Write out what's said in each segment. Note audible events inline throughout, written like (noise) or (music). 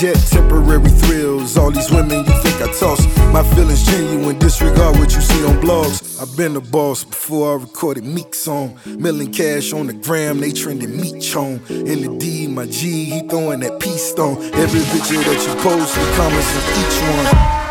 jet, temporary thrills. All these women you think I toss. My feelings genuine, disregard what you see on blogs. I've been a boss before I recorded Meek song. Milling cash on the gram, they trending meat chone. In the D, my G, he throwing that peace stone. Every picture that you post, the comments of each one.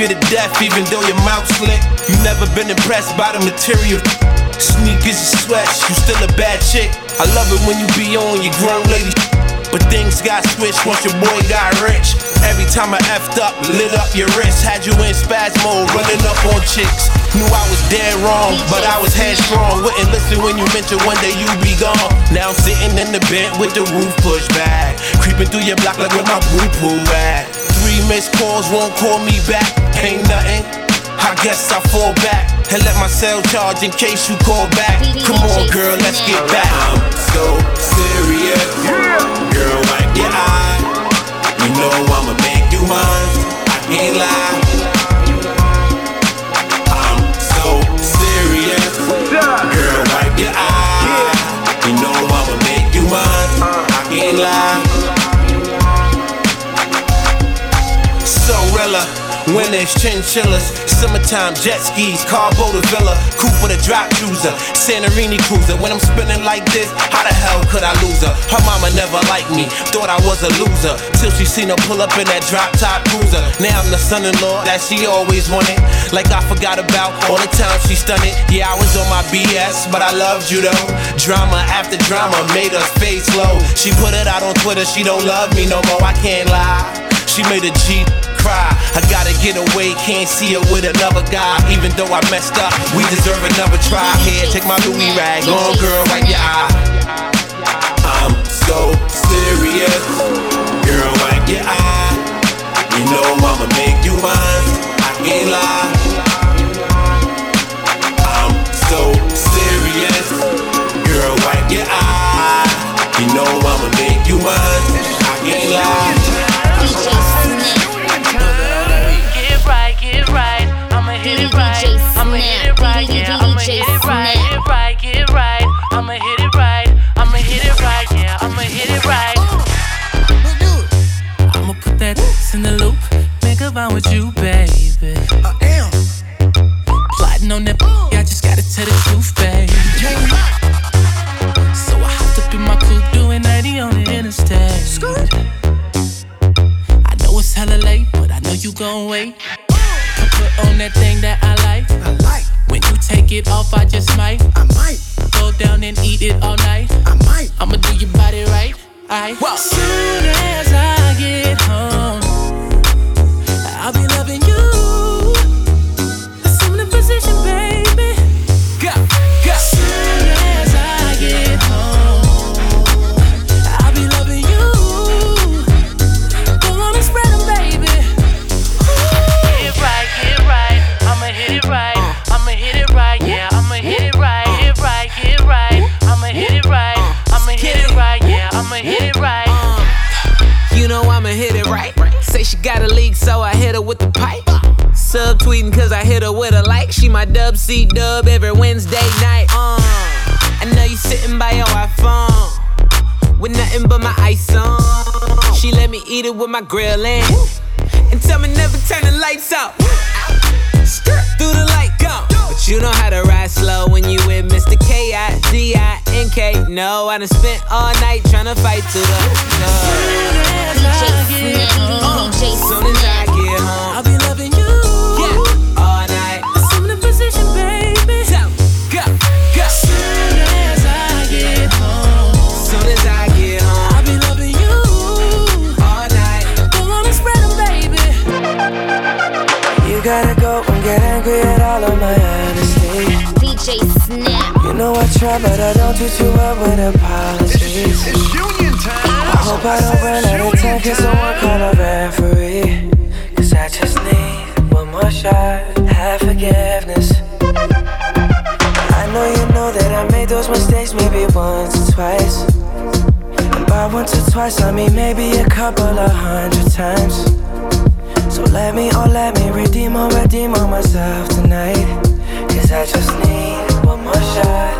you to death even though your mouth slick. You never been impressed by the material. Sneakers and sweats, you still a bad chick. I love it when you be on your grown lady. But things got switched once your boy got rich. Every time I effed up, lit up your wrist. Had you in spasm mode, running up on chicks. Knew I was dead wrong, but I was headstrong. Wouldn't listen when you mentioned one day you be gone. Now I'm sitting in the bed with the roof pushed back. Creeping through your block like where my boo poo at. Miss calls won't call me back. Ain't nothing. I guess I fall back and let my cell charge in case you call back. Come on, girl, let's get back. I'm so serious. Girl, wipe your eye. You know I'ma make you mine. I can't lie. Chinchillas, summertime jet skis, Cabo a villa, coupe with a drop cruiser, Santorini cruiser. When I'm spinning like this, how the hell could I lose her? Her mama never liked me, thought I was a loser, till she seen her pull up in that drop top cruiser. Now I'm the son-in-law that she always wanted, like I forgot about all the time she stunted. Yeah, I was on my BS, but I loved you though. Drama after drama made us face low. She put it out on Twitter, she don't love me no more. I can't lie. She made a G cry. I gotta get away, can't see her with another guy. Even though I messed up, we deserve another try. Here, take my Louis rag on, girl, wipe your eye. I'm so serious, but I don't do too well with apologies. it's union time. I hope I don't run out of time. Can someone call a referee? Cause I just need one more shot. Have forgiveness. I know you know that I made those mistakes maybe once or twice. And by once or twice, I mean maybe a couple of hundred times. So let me, oh, let me redeem or redeem on myself tonight. Cause I just need one more shot,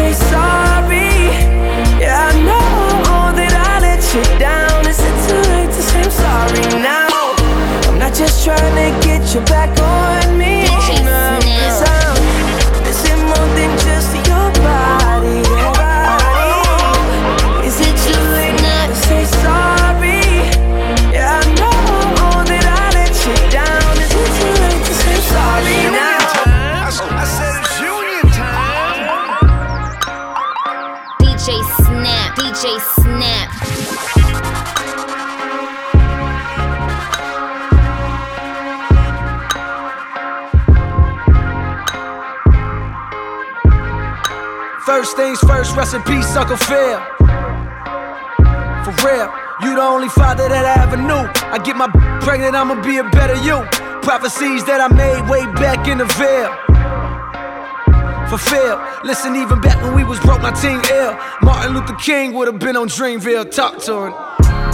say sorry? Yeah, I know that I let you down. Is it too late to say I'm sorry now? I'm not just trying to get you back things first, rest in peace, Uncle Phil. For real, you the only father that I ever knew. I get my pregnant, I'ma be a better you. Prophecies that I made way back in the Ville. Fulfilled. Listen, even back when we was broke, my team ill. Martin Luther King would have been on Dreamville. Talk to him.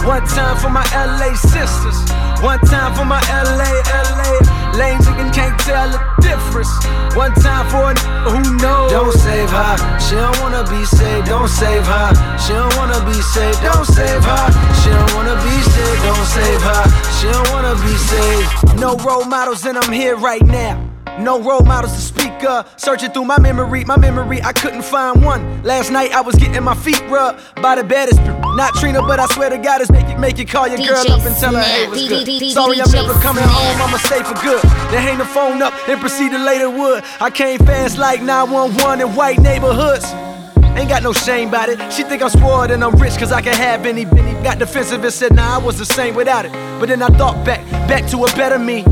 One time for my LA sisters. One time for my LA, LA. Lame nigga can't tell the difference. One time for a who knows. Don't save her. She don't wanna be saved. Don't save her. She don't wanna be saved. Don't save her. She don't wanna be saved. Don't save her. She don't wanna be saved. No role models, and I'm here right now. No role models to speak of. Searching through my memory, my memory, I couldn't find one. Last night I was getting my feet rubbed by the baddest. Not Trina, but I swear to God, it's make you make you call your girl up and tell her, hey, what's good. Sorry, I'm never coming home. I'ma stay for good. Then hang the phone up and proceed to later wood. I came fast like 911 in white neighborhoods. Ain't got no shame about it. She think I'm spoiled and I'm rich cause I can have any Benny. Got defensive and said, nah, I was the same without it. But then I thought back, back to a better me.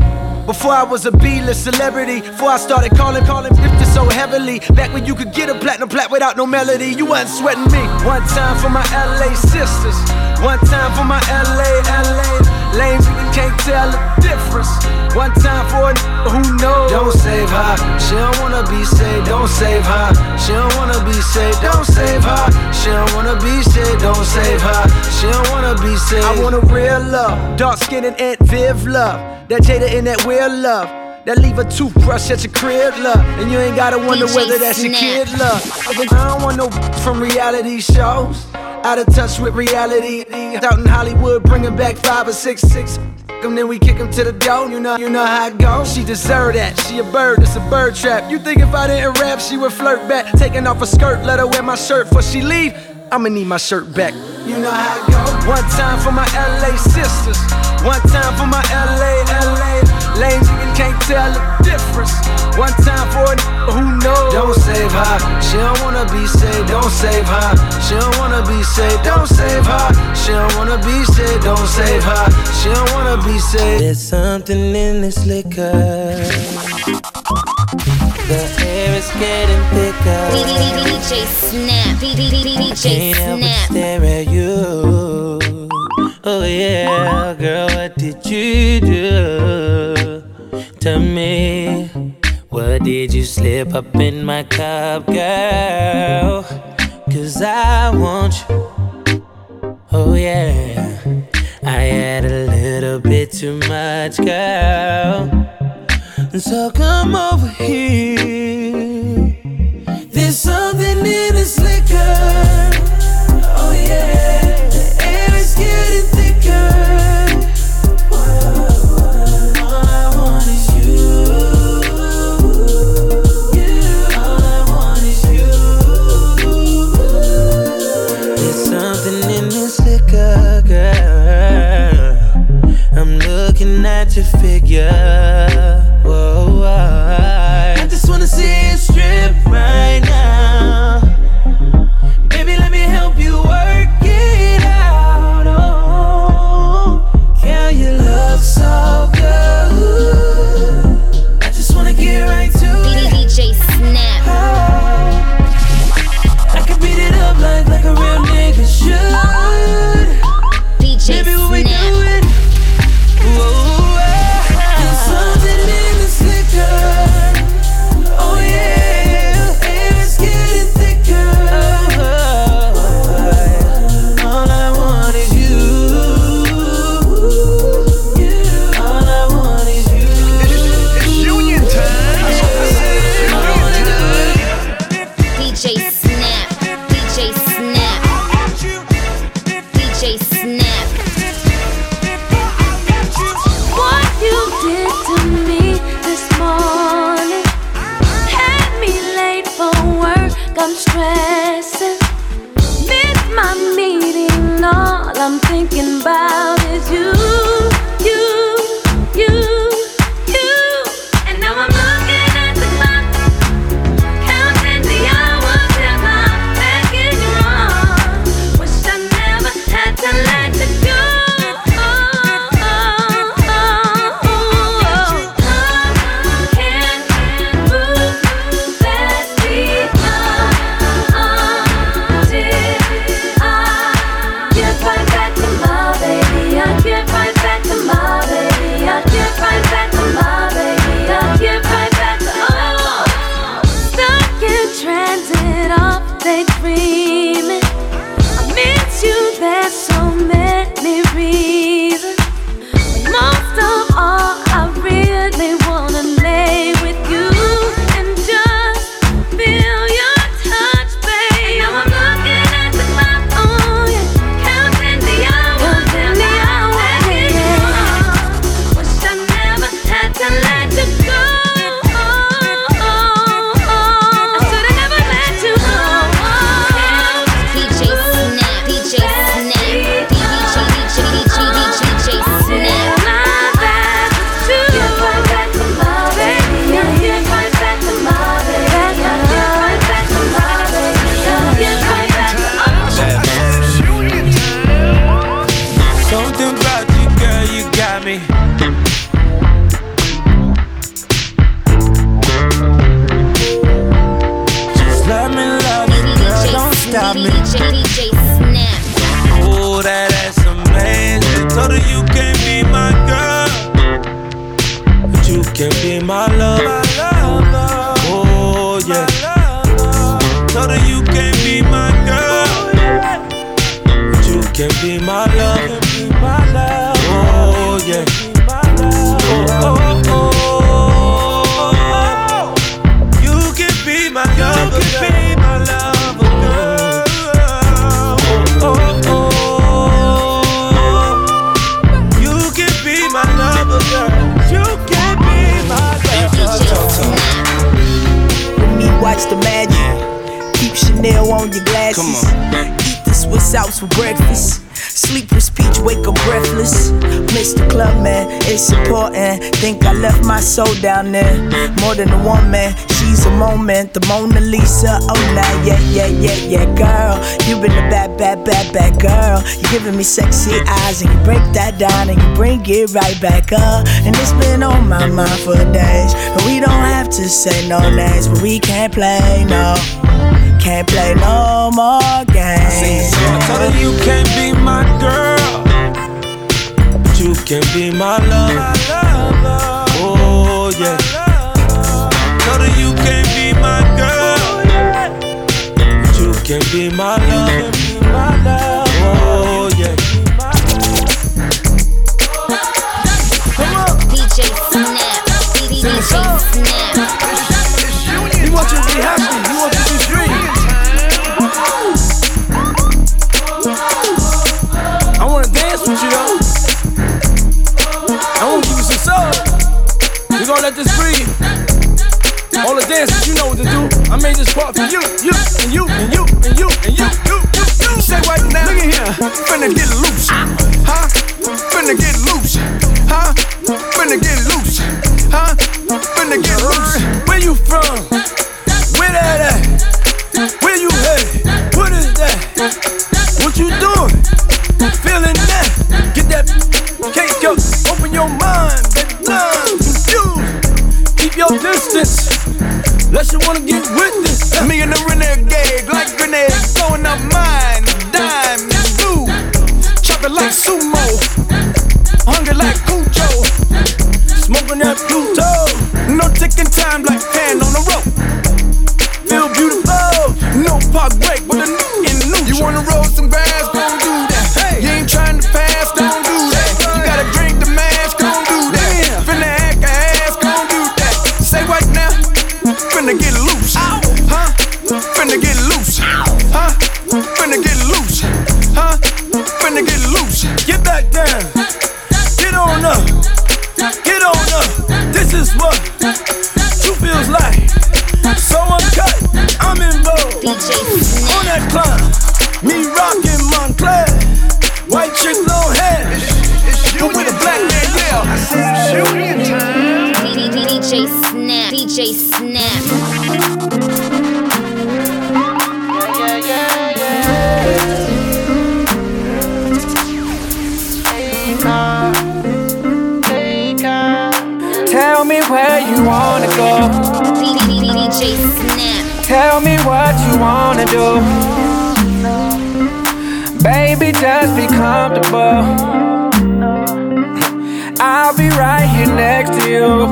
Before I was a B-list celebrity, before I started calling, calling bitches so heavily. Back when you could get a platinum plat without no melody, you wasn't sweating me. One time for my LA sisters, one time for my LA, LA. Lame nigga can't tell the difference. One time for a n- who knows. Don't save her, she don't wanna be saved. Don't save her, she don't wanna be saved. Don't save her, she don't wanna be saved. Don't save her, she don't wanna be saved. I want a real love, dark skin and Aunt Viv love. That Jada and that weird love. That leave a toothbrush at your crib, love. And you ain't gotta wonder DJ whether that's your Snap. kid, love. I don't want no from reality shows. Out of touch with reality. Out in Hollywood, bringing back five or six, six. Them, then we kick 'em to the door. You know, you know how it goes. She deserve that. She a bird, it's a bird trap. You think if I didn't rap, she would flirt back? Taking off her skirt, let her wear my shirt. For she leave, I'ma need my shirt back. You know how it goes. One time for my LA sisters. One time for my LA, LA. Lame nigga can't tell the difference. One time for a n- who knows. Don't save her. She don't wanna be saved. Don't save her. She don't wanna be saved. Don't save her. She don't wanna be saved. Don't save her. She don't wanna be saved. There's something in this liquor. The air is getting thicker. DJ Snap, DJ Can't help but Snap. stare at you. Oh yeah, girl, what did you do me? What did you slip up in my cup, girl? Cause I want you. Oh yeah, I had a little bit too much, girl. So come over here. There's something in at your figure. Whoa, I woman, she's a moment. The Mona Lisa, oh nah, yeah, yeah, yeah, yeah, girl. You've been a bad, bad, bad, bad girl. You're giving me sexy eyes, and you break that down, and you bring it right back up. And it's been on my mind for days. And we don't have to say no names, but we can't play no. Can't play no more games. Tell her you can't be my girl, but you can be my lover. Oh yeah. You can't be my girl, you can be my lover. Oh Baby, just be comfortable. I'll be right here next to you.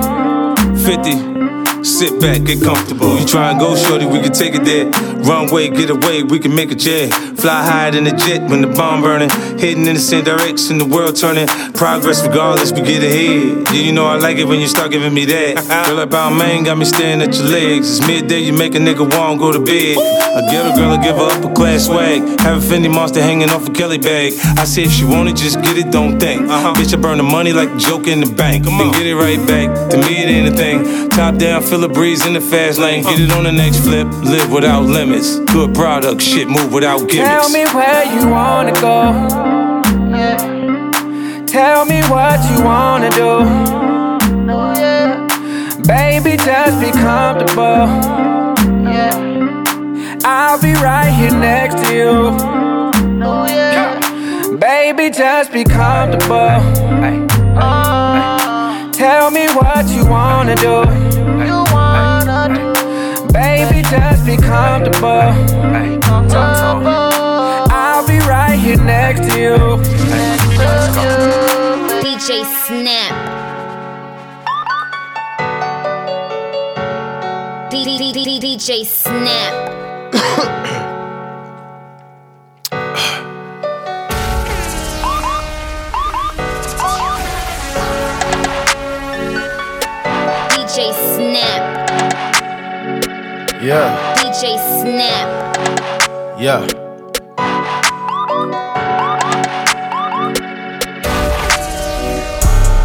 50. Sit back, get comfortable. You try and go, shorty, we can take it there. Runway, get away, we can make a jet. Fly higher than a jet when the bomb burning. Heading in the same direction, the world turning. Progress regardless, we get ahead. Yeah, you know I like it when you start giving me that. (laughs) Girl, about man got me staring at your legs. It's midday, you make a nigga warm, go to bed. A ghetto girl, I give her up a class swag. Have a Fendi monster hanging off a Kelly bag. I say if she want it, just get it, don't think. Uh-huh. Bitch, I burn the money like a joke in the bank. Then get it right back. To me, it ain't a thing. Top down, feel a breeze in the fast lane. Get it on the next flip. Live without limits. Good product, shit move without gimmicks. Tell me where you wanna go. Tell me what you wanna do. Baby, just be comfortable. I'll be right here next to you. Baby, just be comfortable. Tell me what you wanna do. Baby, just be comfortable. Ay. I'll be right here next to you. DJ Snap. DJ Snap. DJ Snap. Yeah, DJ Snap. yeah.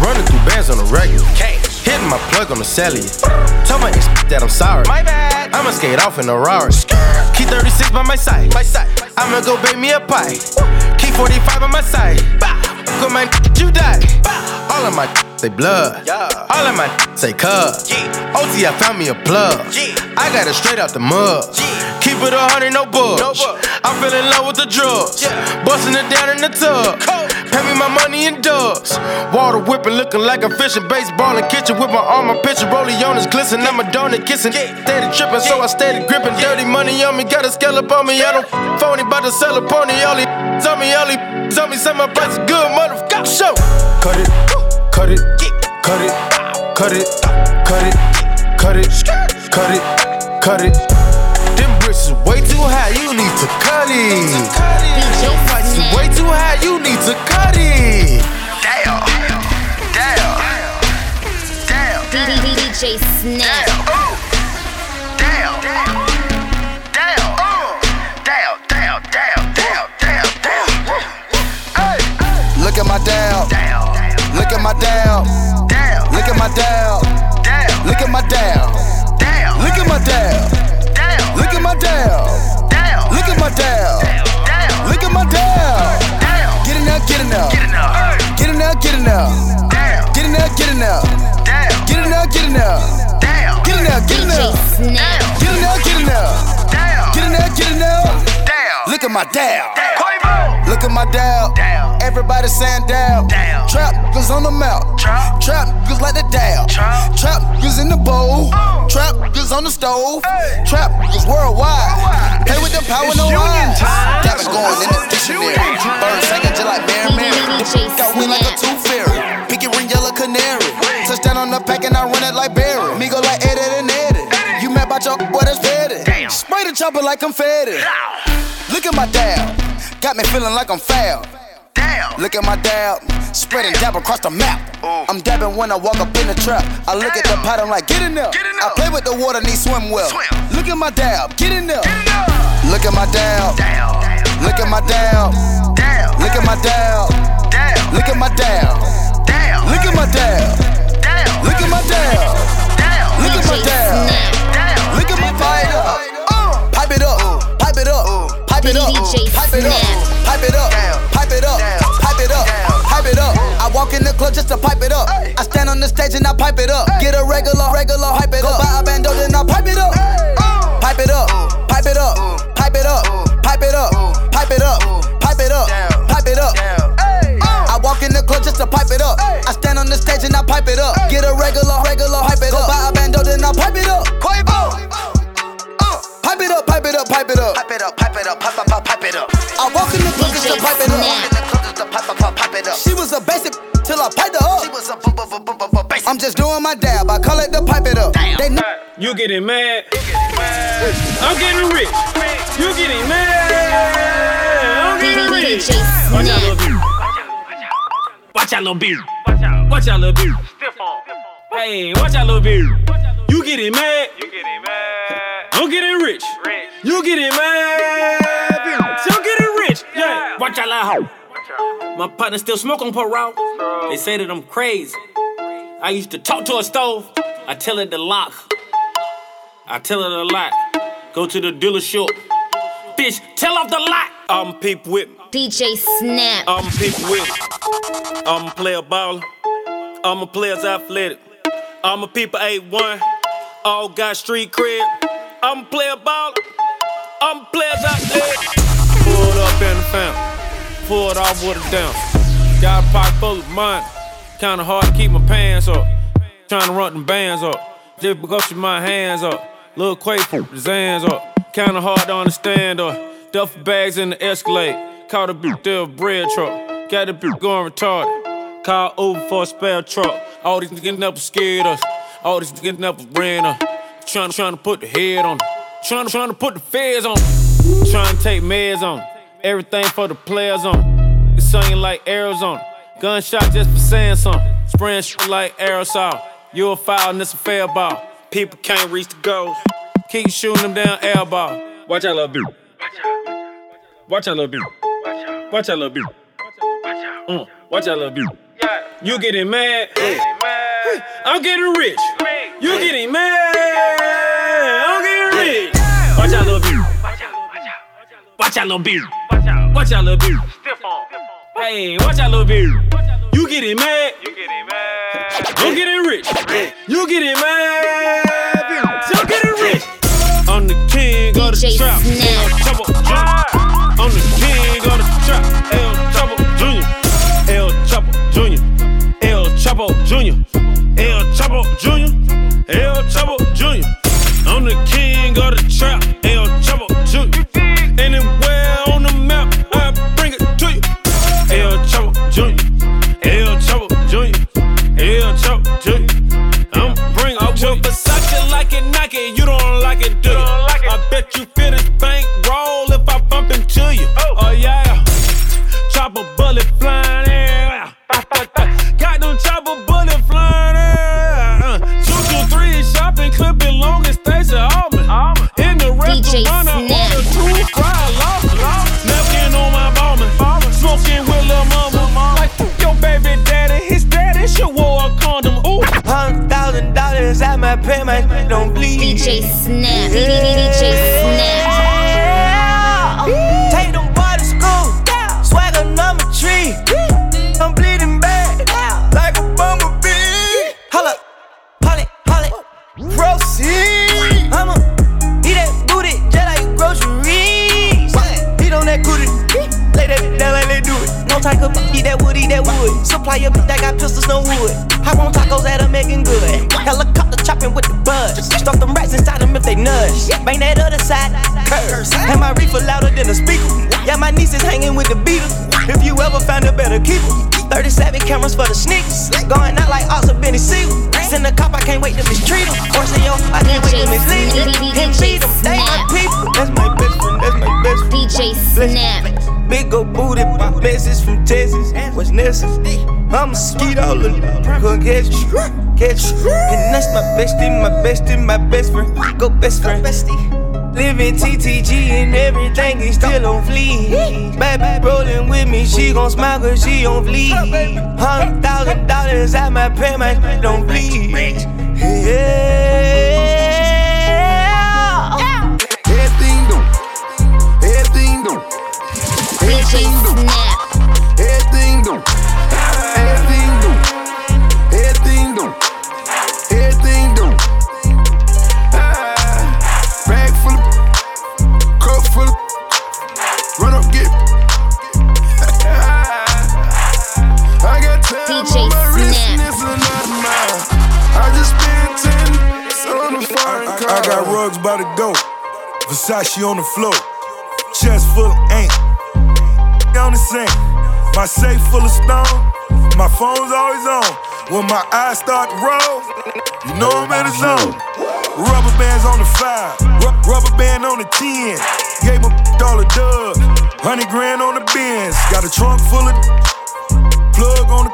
Running through bands on the regular. Hitting my plug on the cellular. Tell my ex that I'm sorry. My bad. I'ma skate off in a Rari. Key 36 by my side. My side. I'ma go bake me a pie. Key 45 on my side. Go my you die. All of my say blood. All of my say cuz. OT, I found me a plug. I got it straight out the mud. Keep it a hundred, no bugs. I fell in love with the drugs. Busting it down in the tub. Pay me my money in dubs. Water whipping, looking like a fishing. Baseball in kitchen with my arm, my picture. Rolling on is glisten. I'm a donut kissing. Steady tripping, so I steady gripping. Dirty money on me, got a scallop on me. I don't f- phony, about to sell a pony. All these (laughs) tell me, all these (laughs) tell me, say my price is good, motherfucker. Show. Cut it, cut it, cut it, cut it, cut it, cut it, cut it, cut it. Them bricks is way too high, you need to cut it you way too high, you need to cut it. Damn. Damn. Damn. Damn. DJ Snap. Damn. Damn. Look at my dab. Look at my dab. Look at my dab. Look at my down. Look at my dab. Look at my down. Get in there, get. Damn. Get in there, get in there. Damn. Get in there, get in there. Damn. Get in there, get in there. Snap. Get in there, get in there. Damn. Get in there, get in there. Damn. Look at my down. Quavo. Look at my down. Down. Everybody saying down. Down. Trap niggas on the mouth. Trap. Trap niggas like the down. Trap. Trap niggas in the bowl. Trap niggas on the stove. Trap niggas worldwide. Worldwide. Play with the power, It's no union eyes. time. Got going in the Chopper like confetti. Look at my dab. Got me feeling like I'm foul. Damn. Look at my dab, spreading dab across the map. Ooh. I'm dabbing when I walk up in the trap. I look at the Damn. pot, I'm like, get in there. Get in I play with the water, need swim well. Swim. Look at my dab, get in there. Get. Look at my dab, Damn. look at my dab, Damn. look at my dab, Damn. look at my dab, Damn. look at my dab, Damn. look at my dab, Damn. look at my dab. Damn. Look at my pipe up. Uh, pipe it up. Pipe it up. Pipe it up. Pipe it up. Pipe it up. Pipe it up. Pipe it up. Pipe it up. I walk in the club just to pipe it up. I stand on the stage and I pipe it up. Get a regular, regular, pipe it up. Go buy a bando then I pipe it up. Uh. Pipe it up. Pipe it up. Pipe it up. Pipe it up. Pipe it up. Pipe it up. Pipe it up. I walk in the club just to pipe it up. I stand on the stage and I pipe it up. Get a regular, regular, pipe it up. Go buy a bando then I pipe it up. Pipe it up, pipe it up. Pipe it up, pipe it up, pipe, pipe, pipe, pipe it up. I walk in the club just to DJ pipe it up. Snap. In the club, just to pipe, pipe, pipe, pipe it up. She was a basic till I piped her up. She up. was a bu- bu- bu- bu- bu- bu- basic. I'm just doing my dab. I call it the pipe it up. Damn. They know You getting mad? I'm getting rich. You getting mad? I'm getting rich. Watch out, little Snap. beer. Watch out, little beer. Watch out, little beer. Hey, watch out, little beer. You getting mad? You getting mad? I'm getting rich. You getting mad? So I'm getting rich. Yeah. Watch out, little hoe. My partner still smoke on parole. They say that I'm crazy. I used to talk to a stove. I tell it to lock. I tell it a lot. Go to the dealership. Bitch, tell off the lot. I'm Peep with me. DJ Snap. I'm Peep with me. I'm play a player baller. I'm a player's athletic. I'm a people 8-1. All got street cred. I'm a player ball. I'm a players out there. Pulled up in the fam. Pulled off with a down. Got a pocket full of money. Kinda hard to keep my pants up. Trying to run them bands up. Just because with my hands up. Little Quake from his hands up. Kinda hard to understand up. Duffel bags in the Escalade. Caught a bitch there a bread truck. Got the bitch going retarded. Call over for a spare truck. All these niggas never scared us. All these niggas never ran us. Trying, trying to put the head on. Trying, trying to put the feds on. Trying to take meds on. Everything for the players on. It's singing like Arizona. Gunshot just for saying something. Spraying shit like aerosol. You a foul and it's a fair ball. People can't reach the goals. Keep shooting them down air ball. Watch out, little bitch. Watch out, little bitch. Watch out, Watch out, little bitch. Mm, watch out, little bitch. You getting mad? I'm getting rich. You getting mad? I'm getting rich. Watch out, little bitch. Watch out, little bitch. Watch out, little bitch. Hey, watch out, little bitch. You getting mad? You getting mad? I'm getting rich. You getting mad? I'm getting rich. I'm the king of the trap. El I'm the king of the trap. The restaurant, I order two fried lobsters. Napkin on my ballman. Smoking with lil' mama. Like, your baby daddy, his daddy should wore a condom. Ooh. Hundred thousand dollars at my pay, my don't bleed. DJ Snap. Best friend. Go best friend. Living TTG and everything is still on fleek. Baby rolling with me, she gon' smile cause she on fleek. Hundred thousand dollars at my pay, my don't bleed. Yeah. Versace on the floor. Chest full of ink on the sink. My safe full of stone. My phone's always on. When my eyes start to roll, you know I'm in the zone. Rubber bands on the five, ru- rubber band on the ten. Gave my dollar dub, hundred grand on the bins. Got a trunk full of plug on the.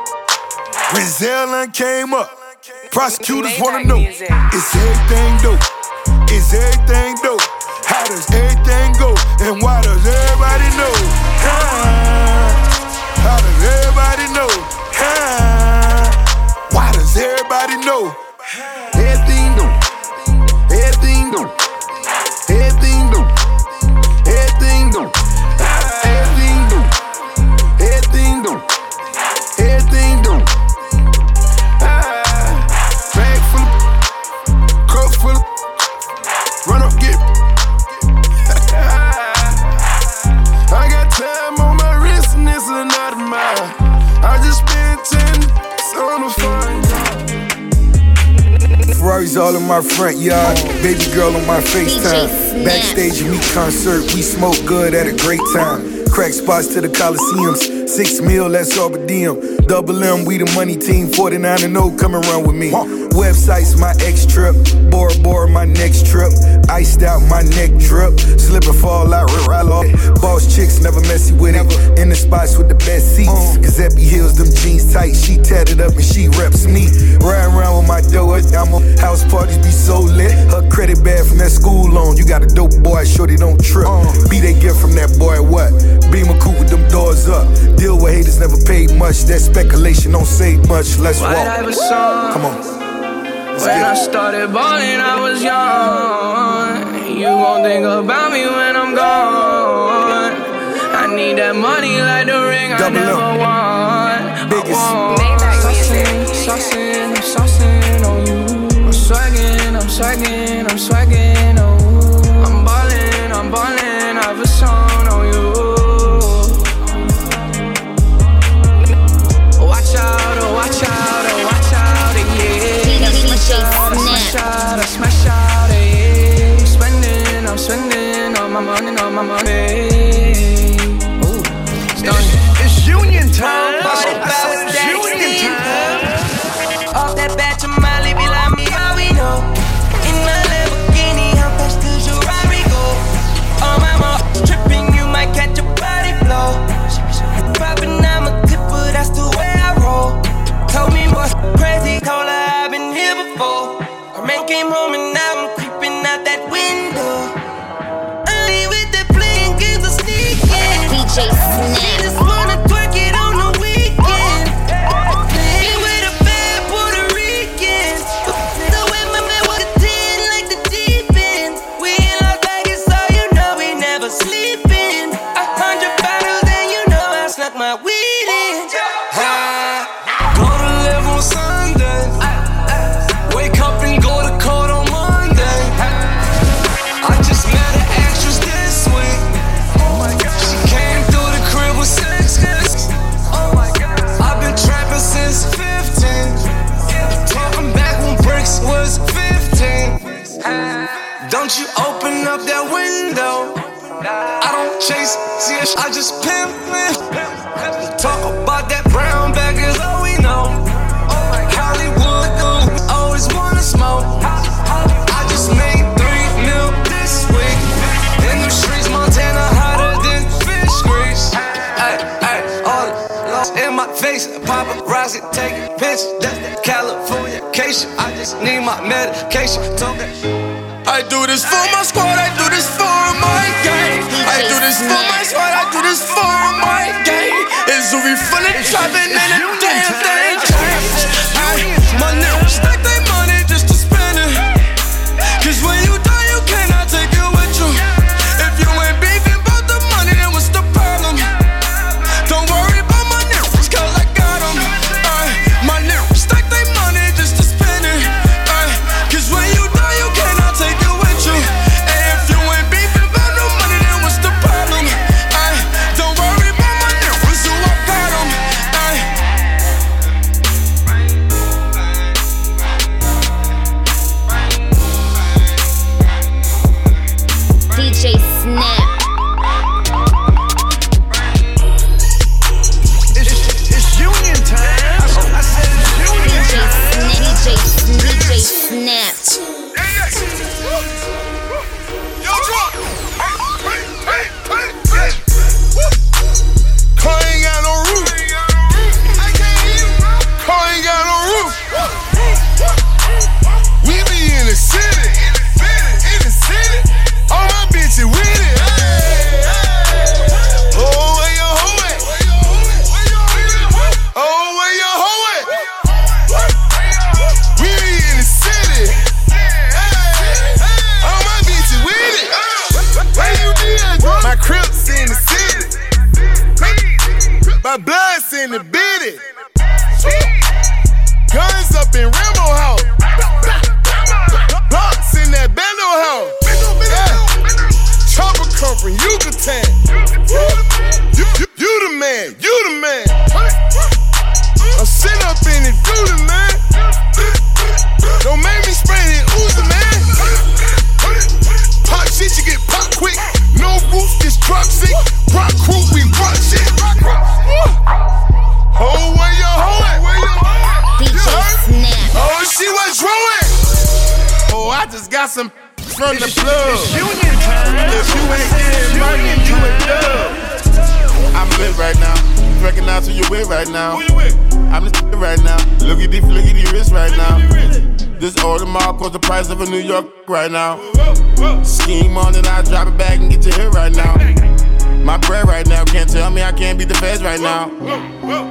When Zellin came up, prosecutors wanna know is everything dope? Is everything dope? How does everything go? And why does everybody know? How does everybody know? Why does everybody know? Everything dope. Everything dope. All in my front yard. Baby girl on my FaceTime. Backstage at me concert, we smoke good at a great time. Crack spots to the Coliseums. Six mil, that's all but. Double M, we the money team. 49 and 0, come around with me. Websites, my ex trip. Bora Bora, my next trip. Iced out, my neck drip. Slip and fall out, ride off. Boss chicks, never messy with it. In the spots with the best seats. Uh-huh. Giuseppe Hills, them jeans tight. She tatted up and she reps me. Riding around with my dough, I'm on house parties be so lit. Her credit bad from that school loan. You got a dope boy, shorty don't trip. Uh-huh. Be they get from that boy, what? Beam a coupe with them doors up. Deal with haters, never paid much. That speculation don't say much. Let's White walk. Iverson. Come on. When I started balling, I was young. You gon' think about me when I'm gone. I need that money like the ring I Double never M. won. Biggest. Saucing, saucing, I'm saucing on you. I'm swagging, I'm swagging, I'm swagging, oh. I'm ballin', I'm ballin', Paparazzi taking pictures. That's that California cation. I just need my medication. Talking. I do this for my squad, I do this for my gang. I do this for my squad, I do this for my gang. It's a full of trapping and a damn thing Look at the look at the wrist right now. This Audemars cost the price of a New York right now. Scheme on it, I drop it back and get your hit right now. My bread right now can't tell me I can't beat the feds right now.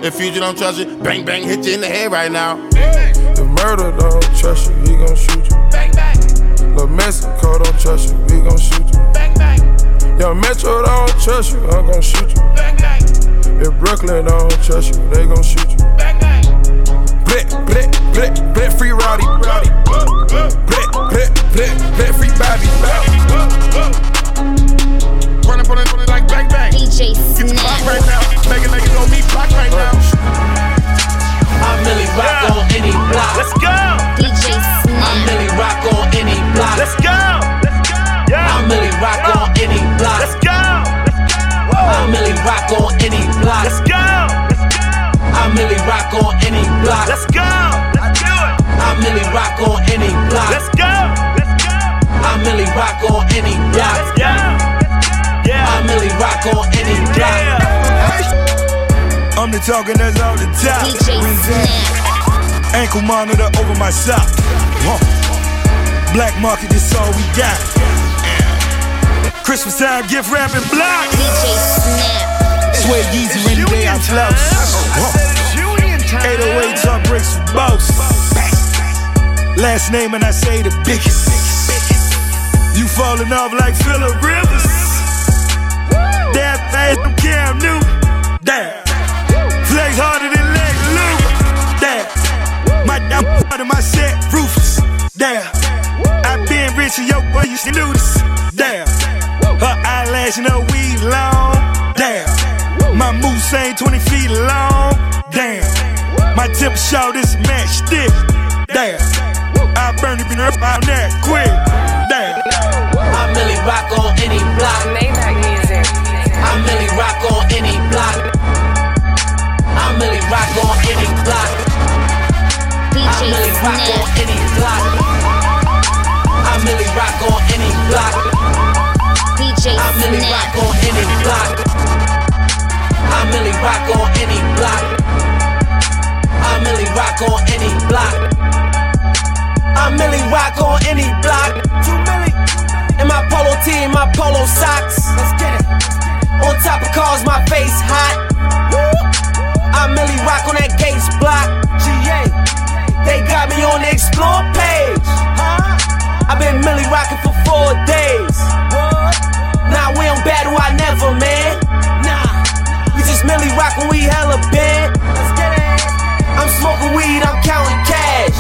If you don't trust you, bang bang hit you in the head right now. The murder don't trust you, he gon' shoot you. Bang bang. Lil Mexico don't trust you, he gon' shoot you. Bang bang. Young Metro don't trust you, I'm gon' shoot you. Bang bang. If Brooklyn don't trust you, they gon' shoot you. Bang bang. Blit, blit, blit, blit, free Rowdy. Rowdy. Blit, blit, blit, blit, free Bobby. Run up on it, on it like bang bang. DJ Get the clock right now. Make it like it on me clock right now. I'm Milly Rock on any block. Let's go. DJ I'm Milly Rock on any block. Let's go. I'm Milly Rock on any block. Let's go. I'm Milly Rock on any block. Let's go. I'm Rock on any block. Let's go. Let's do it. I'm Milly Rock on any block. Let's go. Let's go. I'm Milly Rock on any block. Let's go. Yeah. I'm Milly Rock on any block. I'm the talking that's on the top. DJ Snap. Ankle monitor over my sock. Whoa. Black market, this all we got. Christmas time, gift wrapping block. DJ Snap. Sweat Yeezy rainy day, I flouse. Whoa. 808 talk breaks with boss. Last name and I say the biggest. You falling off like Philip Rivers. That fast from Cam Newton. Damn. Flex harder than Lex Luger. Damn. My I'm part of my set, ruthless. Damn. I been rich and yo boy you should do this. Damn. Her eyelash no weed long. Damn. My moose ain't 20 feet long. Damn. My tip short is match stick. Damn. I burn it up out that quick. Damn. I'm Milly Rock on any block. Gates block. GA. They got me on the explore page. I've been Milly rocking for four days. Nah, we don't battle, I never, man. Nah, we just Milly rock when we hella bent. I'm smoking weed, I'm counting cash.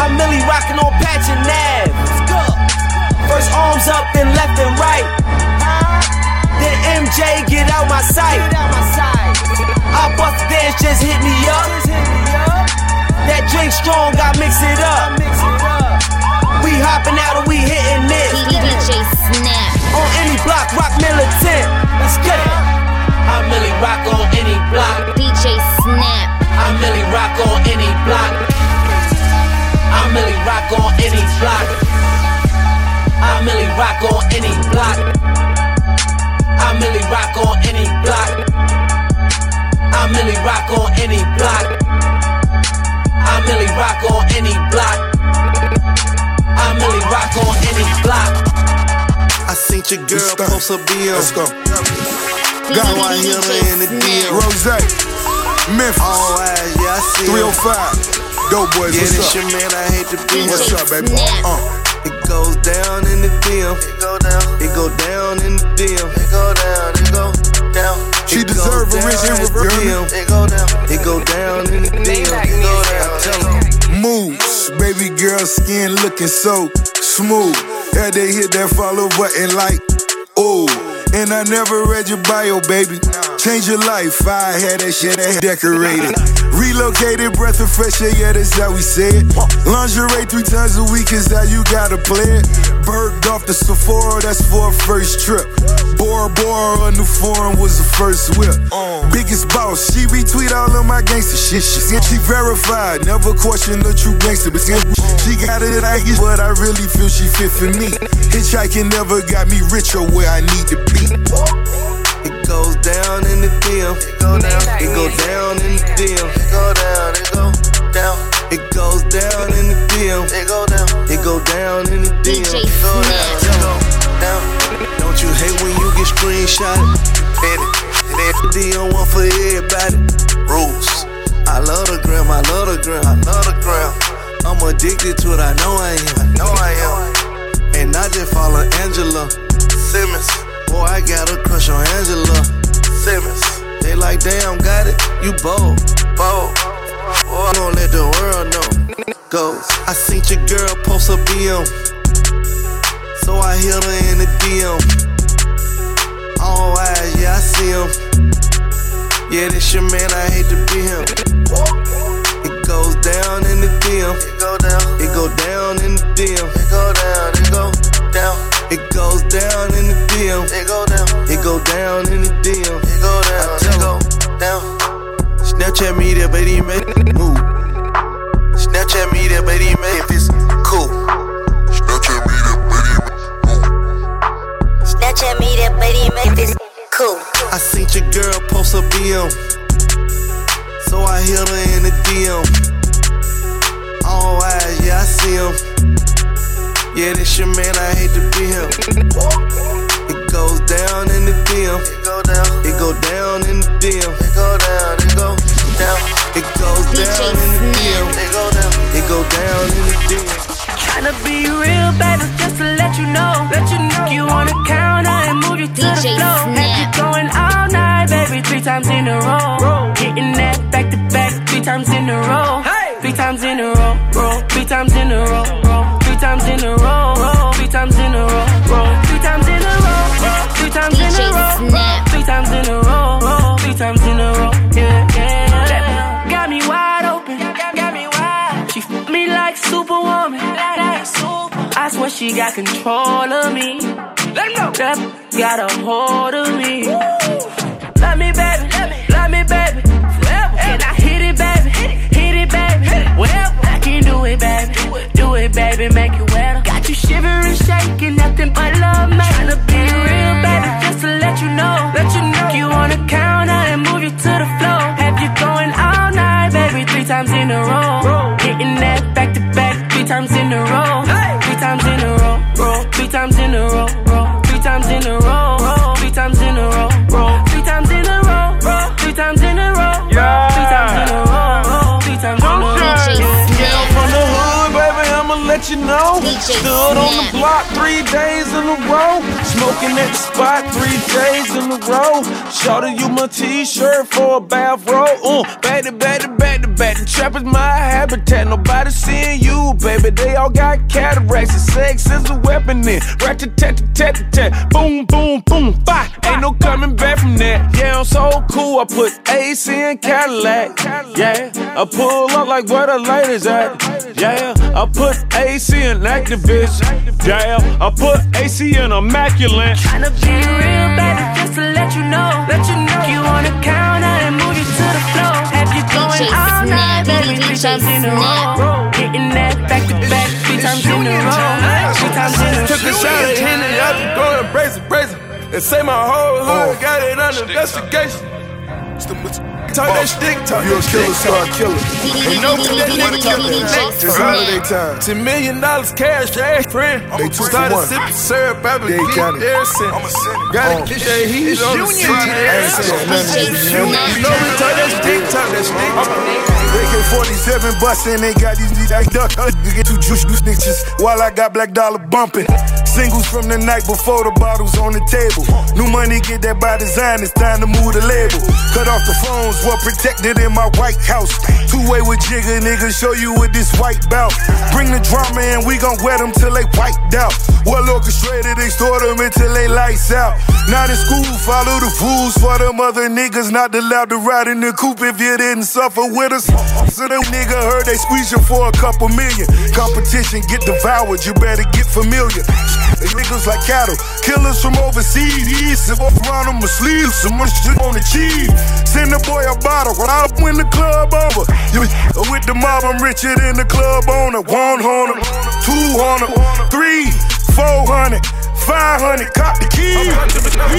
I'm Milly rocking on Patch and Nav. First arms up, then left and right. Then MJ get out my sight. I bust dance, just hit me up. That drink strong, I mix it up. We hopping out and we hitting it. DJ Snap. On any block, rock militant. Let's get it. I'm Milly Rock on any block. DJ Snap. I'm Milly Rock on any block. I'm Milly Rock on any block. I'm Milly Rock on any block. I'm Milly Rock on any block. I'm Milly Rock on any block. I'm Milly Rock on any block. I'm Milly Rock on any block. I seen your girl post a bill. Let's go. Got one here in the deal. Rose, Memphis. All eyes, yeah, I see. 305. Dope boys, Yeah, what's this up? your man, I hate to be What's up, baby? Uh. It goes down in the deal. It go down. It go down in the deal. It go down. It go down. She It goes deserve a down rich in and the deal. It go down. It go down in the deal. It go down. Tell 'em. Moves, baby girl skin looking so smooth. Yeah, they hit that follow button like, ooh. And I never read your bio, baby. Change your life, I had that shit decorated. Relocated, breath of fresh air, yeah, that's how we say it. Lingerie three times a week is how you gotta play it. Berged off the Sephora, that's for a first trip. Bora Bora, a new foreign was the first whip. Biggest boss, she retweet all of my gangster shit. She, said she verified, never question the true gangster. But she got it, I guess, but I really feel she fit for me. Hitchhiking never got me rich or where I need to be. It goes down in the DM. It go down. It go down in the DM. It go down. It go down. It goes down in the DM. It go down. It go down in the DM. It go down. It go down. Don't you hate when you get screenshotted? Hit it. Hit it. DM one for everybody. Rules. I love the gram. I love the gram. I love the gram. I'm addicted to it. I know I am. I know I am. And I just follow Angela Simmons. Boy, I got a crush on Angela Simmons. They like, damn, got it. You bold, bold. Boy, don't let the world know. Goes. I seen your girl post a BM. So I hit her in the DM. All eyes, yeah, I see him. Yeah, this your man, I hate to be him. It goes down in the DM. It go down. It go down in the DM. It go down. It go down. It goes down in the DM. It go down. It go down in the DM. It go down. It go down. Snapchat me there, but he made move. Snapchat me there, but he made if it's cool. Snapchat me there, but he Snapchat me that buddy make this cool. I seen your girl post a BM. So I hit her in the DM. All eyes, yeah, I see him. Yeah, this your man, I hate to be him. It goes down in the DM. It go down. It go down in the DM. It go down. It go down. It goes down in the DM. It go down. It go down in the DM. Tryna be real, baby, just to let you know. She got control of me. Let know that got a hold of me. Love me, baby, love me, baby, forever. And I hit it, baby, hit it, baby. Well, I can do it, baby, do it, baby, make it wetter. Got you shivering, shaking, nothing but love, man. Tryna be real, baby, just to let you know, let you know. You wanna counter and move you to the floor. Have you going all night, baby, three times in a row. Hitting that back to back, three times in a row. In a row, know. Stood on the block three days in a row. Smoking at the spot three days in a row. Shorty, you my t-shirt for a bathrobe. Uh, back to back to back to back. The trap is my habitat. Nobody seeing you, baby. They all got cataracts. And sex is a weapon then. Rat tat tat tat tat. Boom, boom, boom. Bye. Ain't no coming back from that. Yeah, I'm so cool. I put AC in Cadillac. Yeah, I pull up like where the light is at. Yeah, I put AC in activist. Yeah, I put AC in immaculate. Tryna be real, baby, just to let you know. Let you know. You wanna counter and move you to the floor. Have you going DJ all night, Snap, baby, three DJ times in a row. Hitting that back to back, three times in a row. Three times in a row. Took a shot at Henny, I been going brazen, brazen. And say my whole hood got it under investigation. Talk that stick, talk You a killer, start. And know what that nigga next It's holiday time. Ten million dollars cash, ass friend. They two Started sipping syrup, baby. They got it. there, sent. Gotta get that heat on the city. I ain't saying nothing. You know we talk that stick, talk that stick. AK-47 bustin', they got these these I duck uh, get two juice juice snitches while I got black dollar bumping. Singles from the night before the bottles on the table. New money, get that by design, it's time to move the label. Cut off the phones, well protected in my White House. Two way with Jigga, nigga, show you with this white bout. Bring the drama in, we gon' wet them till they wiped out. Well orchestrated, they store them until they lights out. Not in school, follow the rules for them other niggas not allowed to ride in the coupe if you didn't suffer with us. So them nigga heard they squeeze you for a couple million. Competition get devoured, you better get familiar. They niggas like cattle, killers from overseas. If off around on my sleeves, so much shit on the cheese. Send the boy a bottle, when I win the club over. You with the mob, I'm richer than the club owner. 100, 200, 3, 400. 500, cop the keys.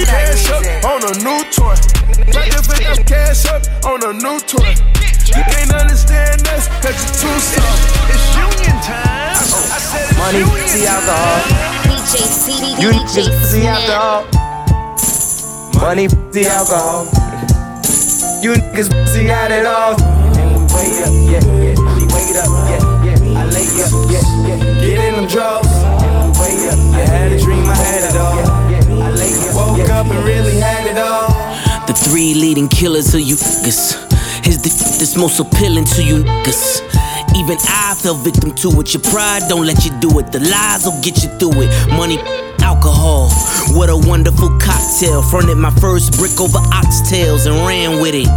Cash up on a new toy. Like the finesse cash up on a new toy. You can't understand us, cause you're too soft. It's union time. I said it's Money, union see alcohol. DJ CD, You DJ niggas see Snap. alcohol. Money, see alcohol. You niggas see had it all. And we wait up, yeah, yeah. We wait up, yeah, yeah. I lay up, yeah, yeah. Get in them drugs. And we wait up. I had a dream, I had it all. I lay up, woke up and really had it all. The three leading killers of you niggas is the that's most appealing to you niggas. Even I fell victim to it. Your pride don't let you do it. The lies will get you through it. Money, alcohol. What a wonderful cocktail. Fronted my first brick over oxtails and ran with it.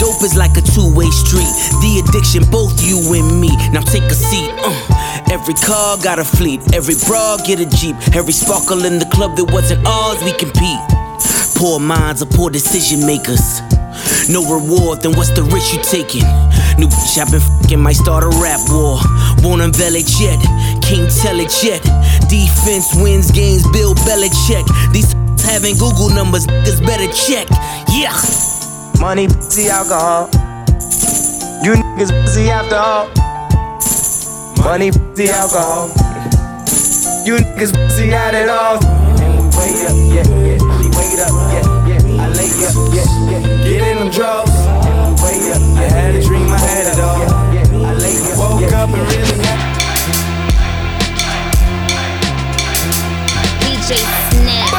Dope is like a two-way street. The addiction, both you and me. Now take a seat. Uh. Every car got a fleet. Every bra get a jeep. Every sparkle in the club that wasn't ours, we compete. Poor minds are poor decision makers. No reward, then what's the risk you taking? New bitch I've been fucking might start a rap war. Won't unveil it yet, can't tell it yet. Defense wins games, Bill Belichick. These having Google numbers, niggas better check. Yeah. Money, see alcohol. You niggas see after all. Money, see alcohol. You niggas see had it all. Wait up, yeah, yeah. Wait up, yeah, yeah. I lay up, yeah, yeah. Get in them drugs. And we wait up. I had a dream, I had it all. I woke up and really had DJ Snap.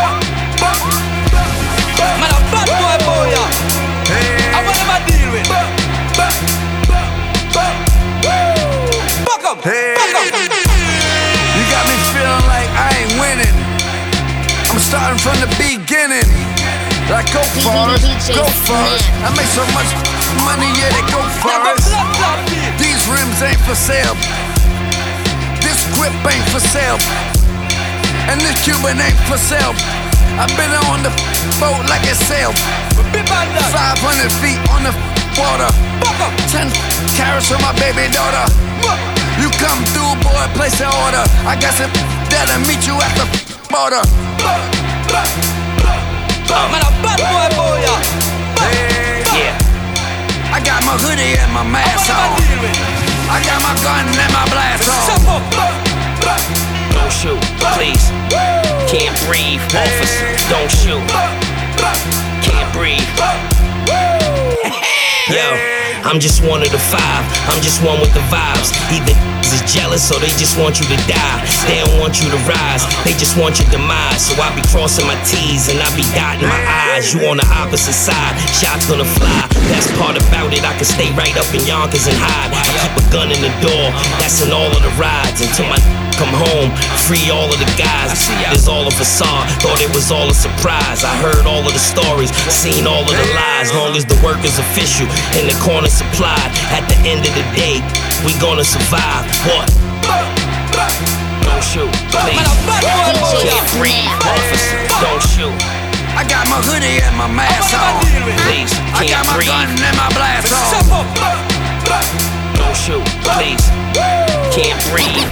Man, a bad boy, boy, yeah. I want them deal with. Fuck 'em. Fuck 'em. You got me feeling like I ain't winning. I'm starting from the beginning. Like go for it, go for it. I make so much money, yeah, they go for it. These rims ain't for sale. This grip ain't for sale. And this Cuban ain't for sale. I've been on the boat like a sail. 500 feet on the water. 10 carats for my baby daughter. You come through, boy, place an order. I got some that'll meet you at the border. Man, a bad boy, boy, yeah. Yeah. I got my hoodie and my mask on. I got my gun and my blast on. Don't shoot, please. Can't breathe, officer. Don't shoot. Can't breathe. (laughs) Yo, I'm just one of the five. I'm just one with the vibes. Either is jealous or they just want you to die. They don't want you to rise. They just want your demise. So I be crossing my T's and I be dotting my I's. You on the opposite side. Shots gonna fly. That's part about it. I can stay right up in Yonkers and hide. I keep a gun in the door. That's in all of the rides until my come home. Free all of the guys. It's all a facade. Thought it was all a surprise. I heard all of the stories, seen all of the lies. Long as the work is official and the corner supplied. At the end of the day, we gonna survive. What? Don't shoot, please. Can't breathe, officer. Don't shoot. I got my hoodie and my mask on. Please, I got my breathe. gun and my blast on. Shoot, please. Can't breathe.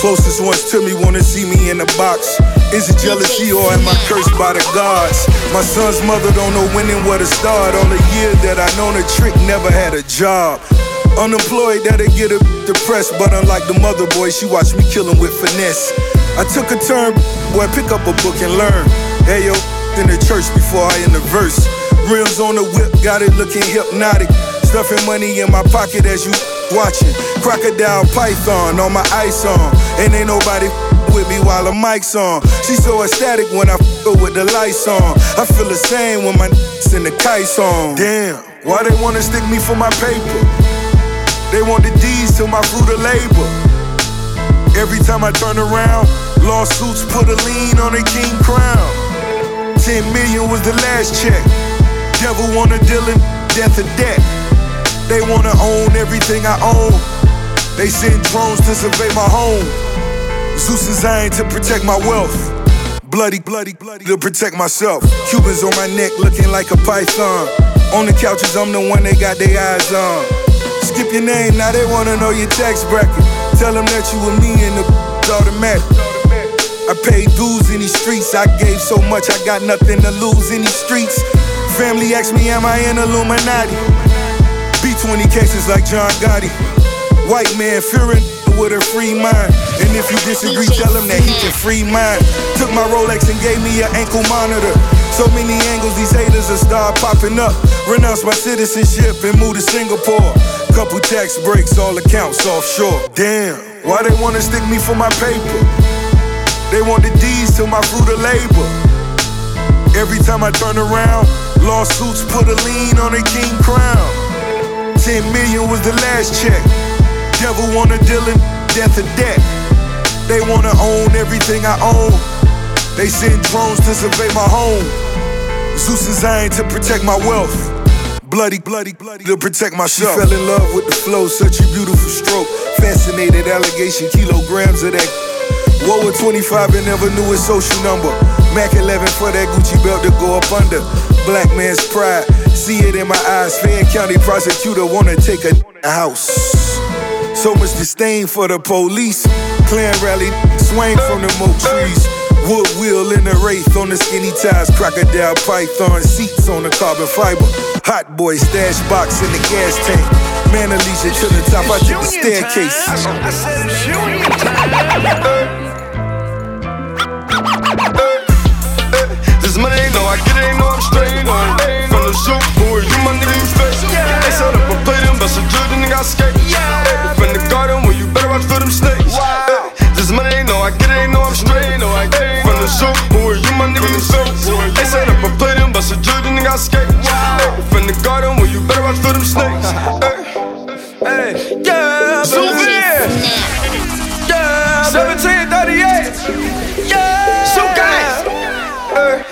Closest ones to me wanna see me in the box. Is it jealousy or am I cursed by the gods? My son's mother don't know when and where to start. All the year that I known a trick, never had a job. Unemployed, that'll get her depressed. But unlike the mother boy, she watched me kill him with finesse. I took a turn, boy, pick up a book and learn. Hey yo, in the church before I in the verse. Rims on the whip, got it looking hypnotic. Stuffing money in my pocket as you watching. Crocodile Python on my ice on. And ain't nobody with me while the mic's on. She so ecstatic when I f with the lights on. I feel the same when my in the kites on. Damn, why they wanna stick me for my paper? They want the D's to my fruit of labor. Every time I turn around, lawsuits put a lien on a king crown. 10 million was the last check. Devil wanna deal in death or debt. They wanna own everything I own. They send drones to survey my home. Zeus designed to protect my wealth. Bloody, bloody, bloody to protect myself. Cubans on my neck looking like a python. On the couches, I'm the one they got their eyes on. Skip your name, now they wanna know your tax bracket. Tell them that you and me in the automatic. I paid dues in these streets. I gave so much, I got nothing to lose in these streets. Family asked me, Am I in Illuminati? B20 cases like John Gotti. White man fearing with a free mind. And if you disagree, tell him that he can free mine. Took my Rolex and gave me an ankle monitor. So many angles, these haters are start popping up. Renounce my citizenship and move to Singapore. Couple tax breaks, all accounts offshore. Damn, why they wanna stick me for my paper? They want the D's to my fruit of labor. Every time I turn around, lawsuits put a lien on a king crown. 10 million was the last check. Devil wanna deal in death or debt. They wanna own everything I own. They send drones to survey my home. Zeus and designed to protect my wealth. Bloody, bloody, bloody to protect myself. She fell in love with the flow, such a beautiful stroke. Fascinated allegation, kilograms of that. Whoa, at 25 and never knew his social number. Mac 11 for that Gucci belt to go up under. Black man's pride, see it in my eyes. Fan County prosecutor wanna take a house. So much disdain for the police. Klan rally, swing from the oak trees. Wood wheel in the wraith on the skinny ties. Crocodile python seats on the carbon fiber. Hot boy stash box in the gas tank. Man, Alicia to the top, I took the staircase. This money ain't no, I get it, ain't no, I'm straight on. From the zoo, who are you, my nigga, you fake? They set up a and bust a judge, and nigga, I skate. Ay, From the garden, where you better watch for them snakes. Ay, This money ain't no, I get it, ain't no, I'm straight on. From the zoo, who are you, my nigga, you fake? They set up a and bust a judge, and nigga, I skate. Ay, From the garden, where you better watch for them snakes. (laughs) Ay, yeah, souvenir. Yeah, 1738. Yeah, so gang. Ay,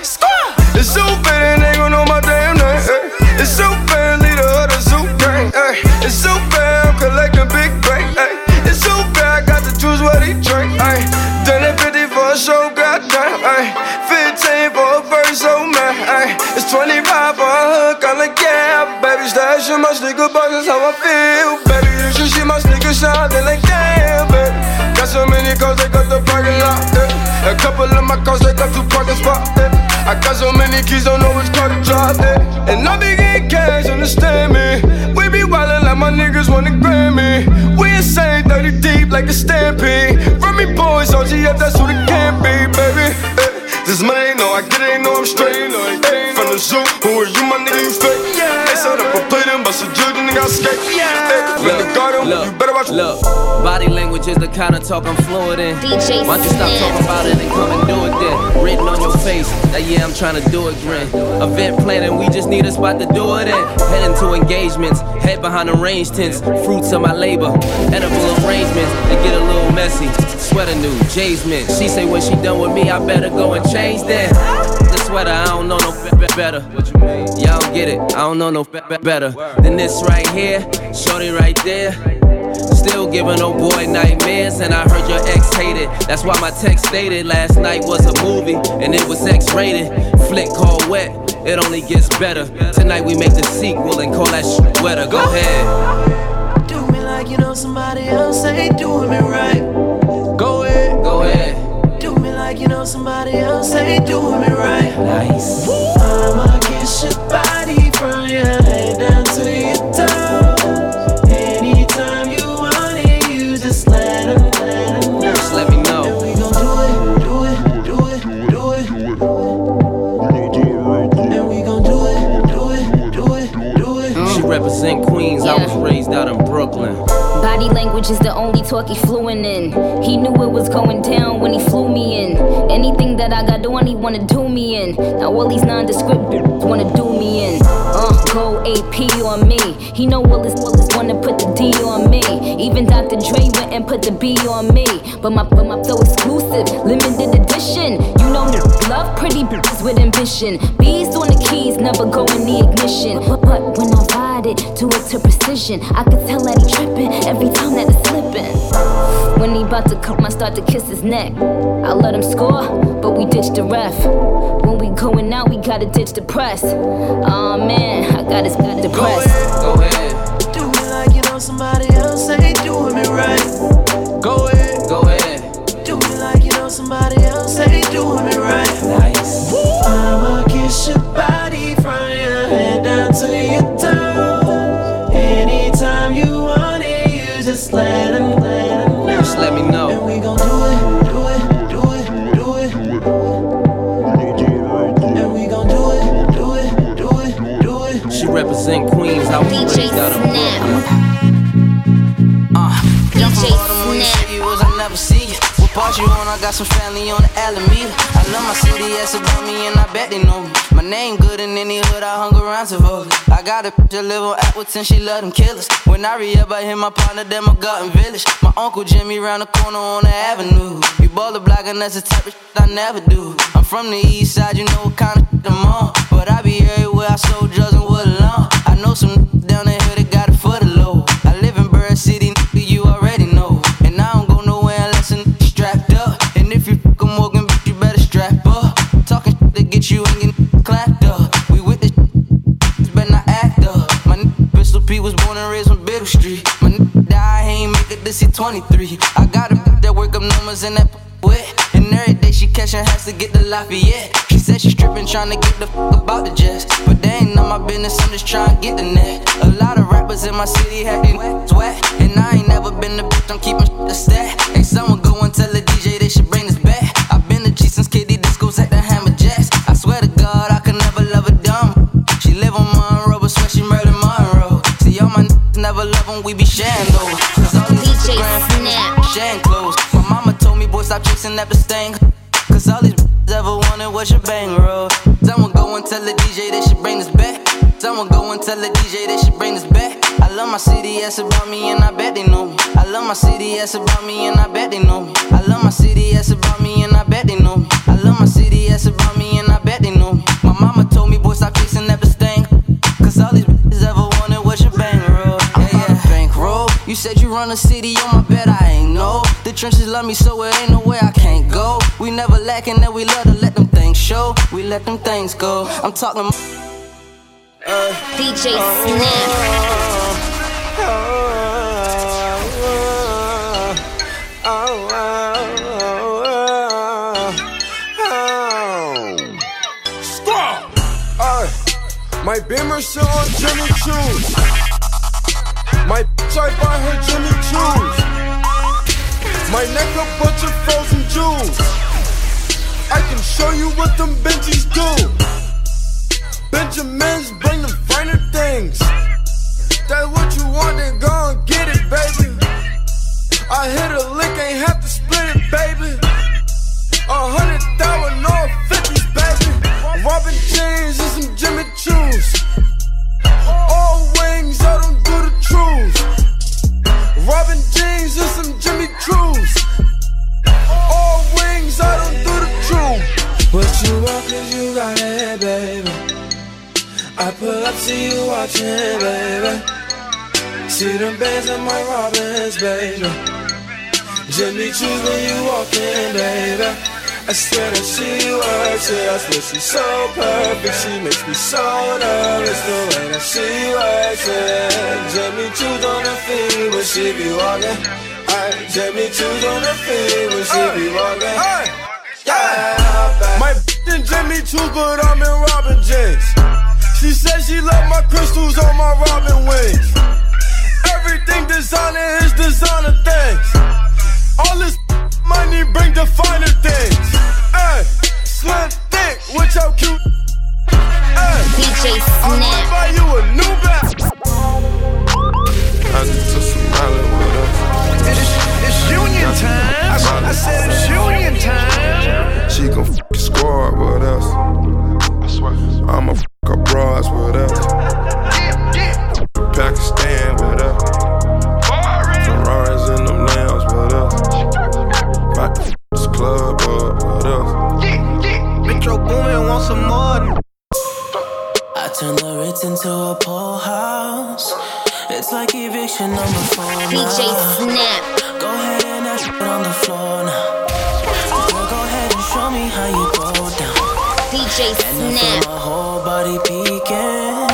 It's so bad, show, goddamn. ay. 15 for a verse, oh man. It's 25 for a hook, I'm like, baby. Stash in my sneaker box, that's how I feel, baby. You should see my sneakers shine, they like, damn, baby. Got so many cars, they got the parking lot. A couple of my cars, they got two parking spots. I got so many keys, don't know which car to drive. And I be getting cash, understand me. We be wildin' like my niggas wanna grab me. Insane, 30 deep like a stampede. Me boys, OGF, that's who they can be, baby. This money no, I get it, ain't no, I'm straight. eh. From the zoo, who are you, my nigga, you fake? They set up a plate and bust a judge, and nigga, I skate. eh. From the garden, you better watch Look, body language is the kind of talk I'm fluent in. DJ Why don't you stop Snap. talking about it and come and do it then? Written on your face, that yeah, I'm trying to do it, grin. Event planning, we just need a spot to do it in. Heading to engagements, head behind the range tents, fruits of my labor. Edible arrangements, they get a little messy. Sweater new, Jay's mint. She say when she done with me, I better go and change that. Sweater, I don't know no be- be- better. Y'all don't get it, I don't know no be- be- better than this right here. Shorty right there. Still giving old boy nightmares, and I heard your ex hated. That's why my text stated last night was a movie, and it was X rated. Flick called wet, it only gets better. Tonight we make the sequel and call that wetter. Go ahead. Do me like you know somebody else ain't doing me right. You know somebody else ain't doing me right. Nice. I'ma kiss your body from your head down to your toes. Anytime you want it, you just let her, let her know. Just let me know. And We gon' do it, do it, do it, do it. And we gon' do it, do it, do it, do it. She represent Queens. I was raised out in Brooklyn. Body language is the only talk he fluent in. He knew it was going down when he flew me in. Anything that I got on, he wanna do me in. Now all these nondescript wanna do me in. Uh, go AP on me. He know all his wanna put the D on me. Even Dr. Dre went and put the B on me. But my but my flow exclusive, limited edition. You know me, love pretty bitches with ambition. Bees on the keys, never go in the ignition. But, but when I it, do it to precision. I could tell that he tripping every time that it's slipping. When he about to come, I start to kiss his neck. I let him score, but we ditch the ref. When we going out, we gotta ditch the press. Aw oh, man, I got his got depressed. Go ahead. Do me like you know somebody else ain't doing me right. Go ahead. Go ahead. Do me like you know somebody else ain't doing me right. Nice. I'ma kiss your body from your head down to your toes. Just let him, let him know. Just let me know. And we gon' do it, do it, do it, do it. And we gon' do it, do it, do it, do it. She represent Queens. How we DJ raised out of Snap. Part you on? I got some family on the Alameda. I love my city, yes, about me, and I bet they know me. My name good in any hood, I hung around Tivoli. I got a that live on Appleton, she love them killers. When I re up, I hit my partner, them a Garden Village. My uncle Jimmy round the corner on the avenue. We ball the block, and that's the type of shit I never do. I'm from the east side, you know what kind of shit I'm on. But I be everywhere, I sold drugs and wood alone. I know some down the hill that got it for the low. I live in Bird City, get you and clapped up. We with the better not act up. My nigga Pistol P was born and raised on Biddle Street. My nigga died, he ain't make it this year 23. I got a that work up numbers and that wet. And every day she catchin' has to get the Lafayette. She said she's she trying to get the fuck about the jets. But they ain't none my business, I'm just trying to get the net. A lot of rappers in my city have been wet, wet. And I ain't never been the bitch, I'm keepin' shit a stat. Hey, someone go and tell the we be sharing those. Cause all these DJ Snap. sharing clothes. My mama told me, boy, stop chasing that stain. Cause all these ever wanted was your bankroll. Someone go and tell the DJ they should bring this back. Someone go and tell the DJ they should bring this back. I love my city, yes, about me, and I bet they know me. I love my city, yes, about me, and I bet they know me. I love my city, yes, about me, and I bet they know me. I love my city, yes, about me, and I bet they know me. You said you run a city on my bed, I ain't know. The trenches love me, so it ain't no way I can't go. We never lacking that we love to let them things show. We let them things go. I'm talking. DJ Snap. Squad! My Beamer sit on Jimmy Choo's. My bitch, I buy her Jimmy Choo's. My neck a bunch of frozen jewels. I can show you what them Benjis do. Benjamins bring them finer things. That's what you want, then go and get it, baby. I hit a lick, ain't have to split it, baby. A hundred thousand, all fifties, baby. Robin jeans and some Jimmy Choos. All wings, I don't do the truths. Robin jeans and some Jimmy Choos. All wings, I don't do the truth. What you want, cause you got it, baby. I pull up, see you watching, baby. See them bands in my Robins, baby. Jimmy Choos when you walk in, baby. I swear that she works it. I swear she's so perfect. She makes me so nervous. The way that she works it. Jimmy Choos on her feet when she be walking. Ay, Jimmy Choos on her feet when she be walking. Yeah, My bitch and Jimmy Choo, but I'm in Robin James. She said she love my crystals on my Robin wings. Everything designer is designer things. All this money bring the finer things. Hey, slim thick with your cute. Hey, DJ I might Snap. buy you a new bag. I just took some Molly with us. It's Union time. I said it's union time. She gon' f your squad with us. I swear. I'ma f her bras with us. Some more. I turn the Ritz into a pool house. It's like eviction number four now. DJ Snap. Go ahead and that shit on the floor now. Girl, go ahead and show me how you go down. DJ And I feel Snap. my whole body peeking.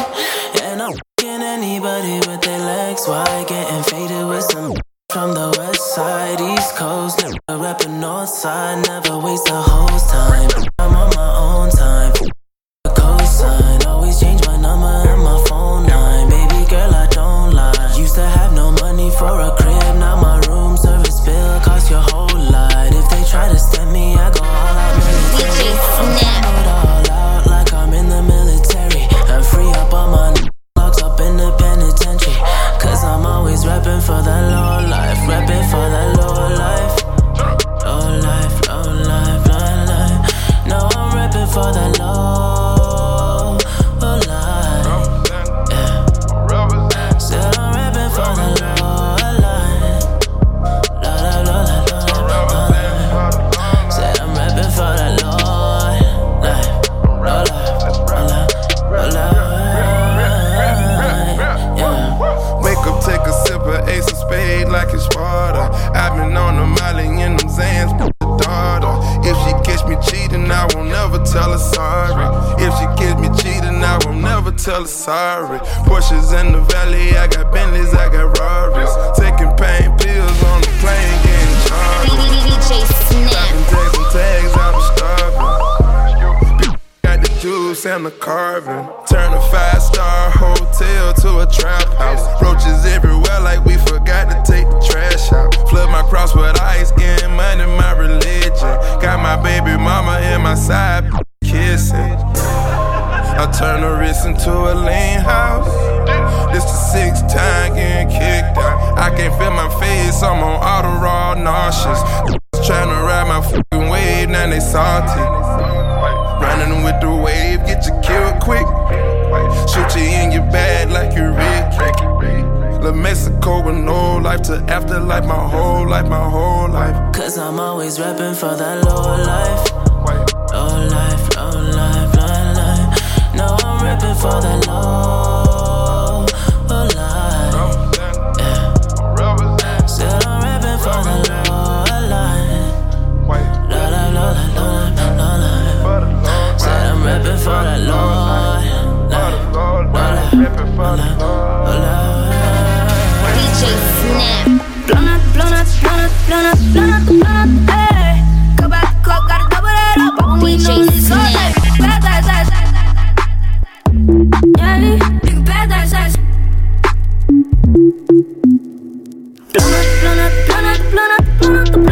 And I'm fing anybody with their legs wide. Getting faded with some from the west side, east coast. Never reppin' north side. Never waste a host time. For the tell her sorry. Porsches in the valley, I got Bentleys, I got Rarries. Taking pain pills on the plane, getting charged. (laughs) DJ Snap. Tapping tags tags, I was starving. Got the juice and the carving. Turn a five star hotel to a trap house. Roaches everywhere, like we forgot to take the trash out. Flood my cross with ice, getting money, my religion. Got my baby mama in my side. I turn the Ritz into a lean house. This the sixth time getting kicked out. I can't feel my face, I'm on auto raw nauseous. Trying to ride my fucking wave, now they salty. Running with the wave, get you killed quick. Shoot you in your bag like you're Rick. La Mexico with no life to afterlife, my whole life, my whole life. Cause I'm always reppin' for that low life. For the low, low life. Yeah. Still I'm reppin' for that low life. Low life, low life, low life, low life. Said I'm reppin' for that low life. Low life, low life, low life. DJ Snap. Blonde, blonde, blonde, blonde, blonde, blonde, hey. Go back, go, gotta double that up. But when the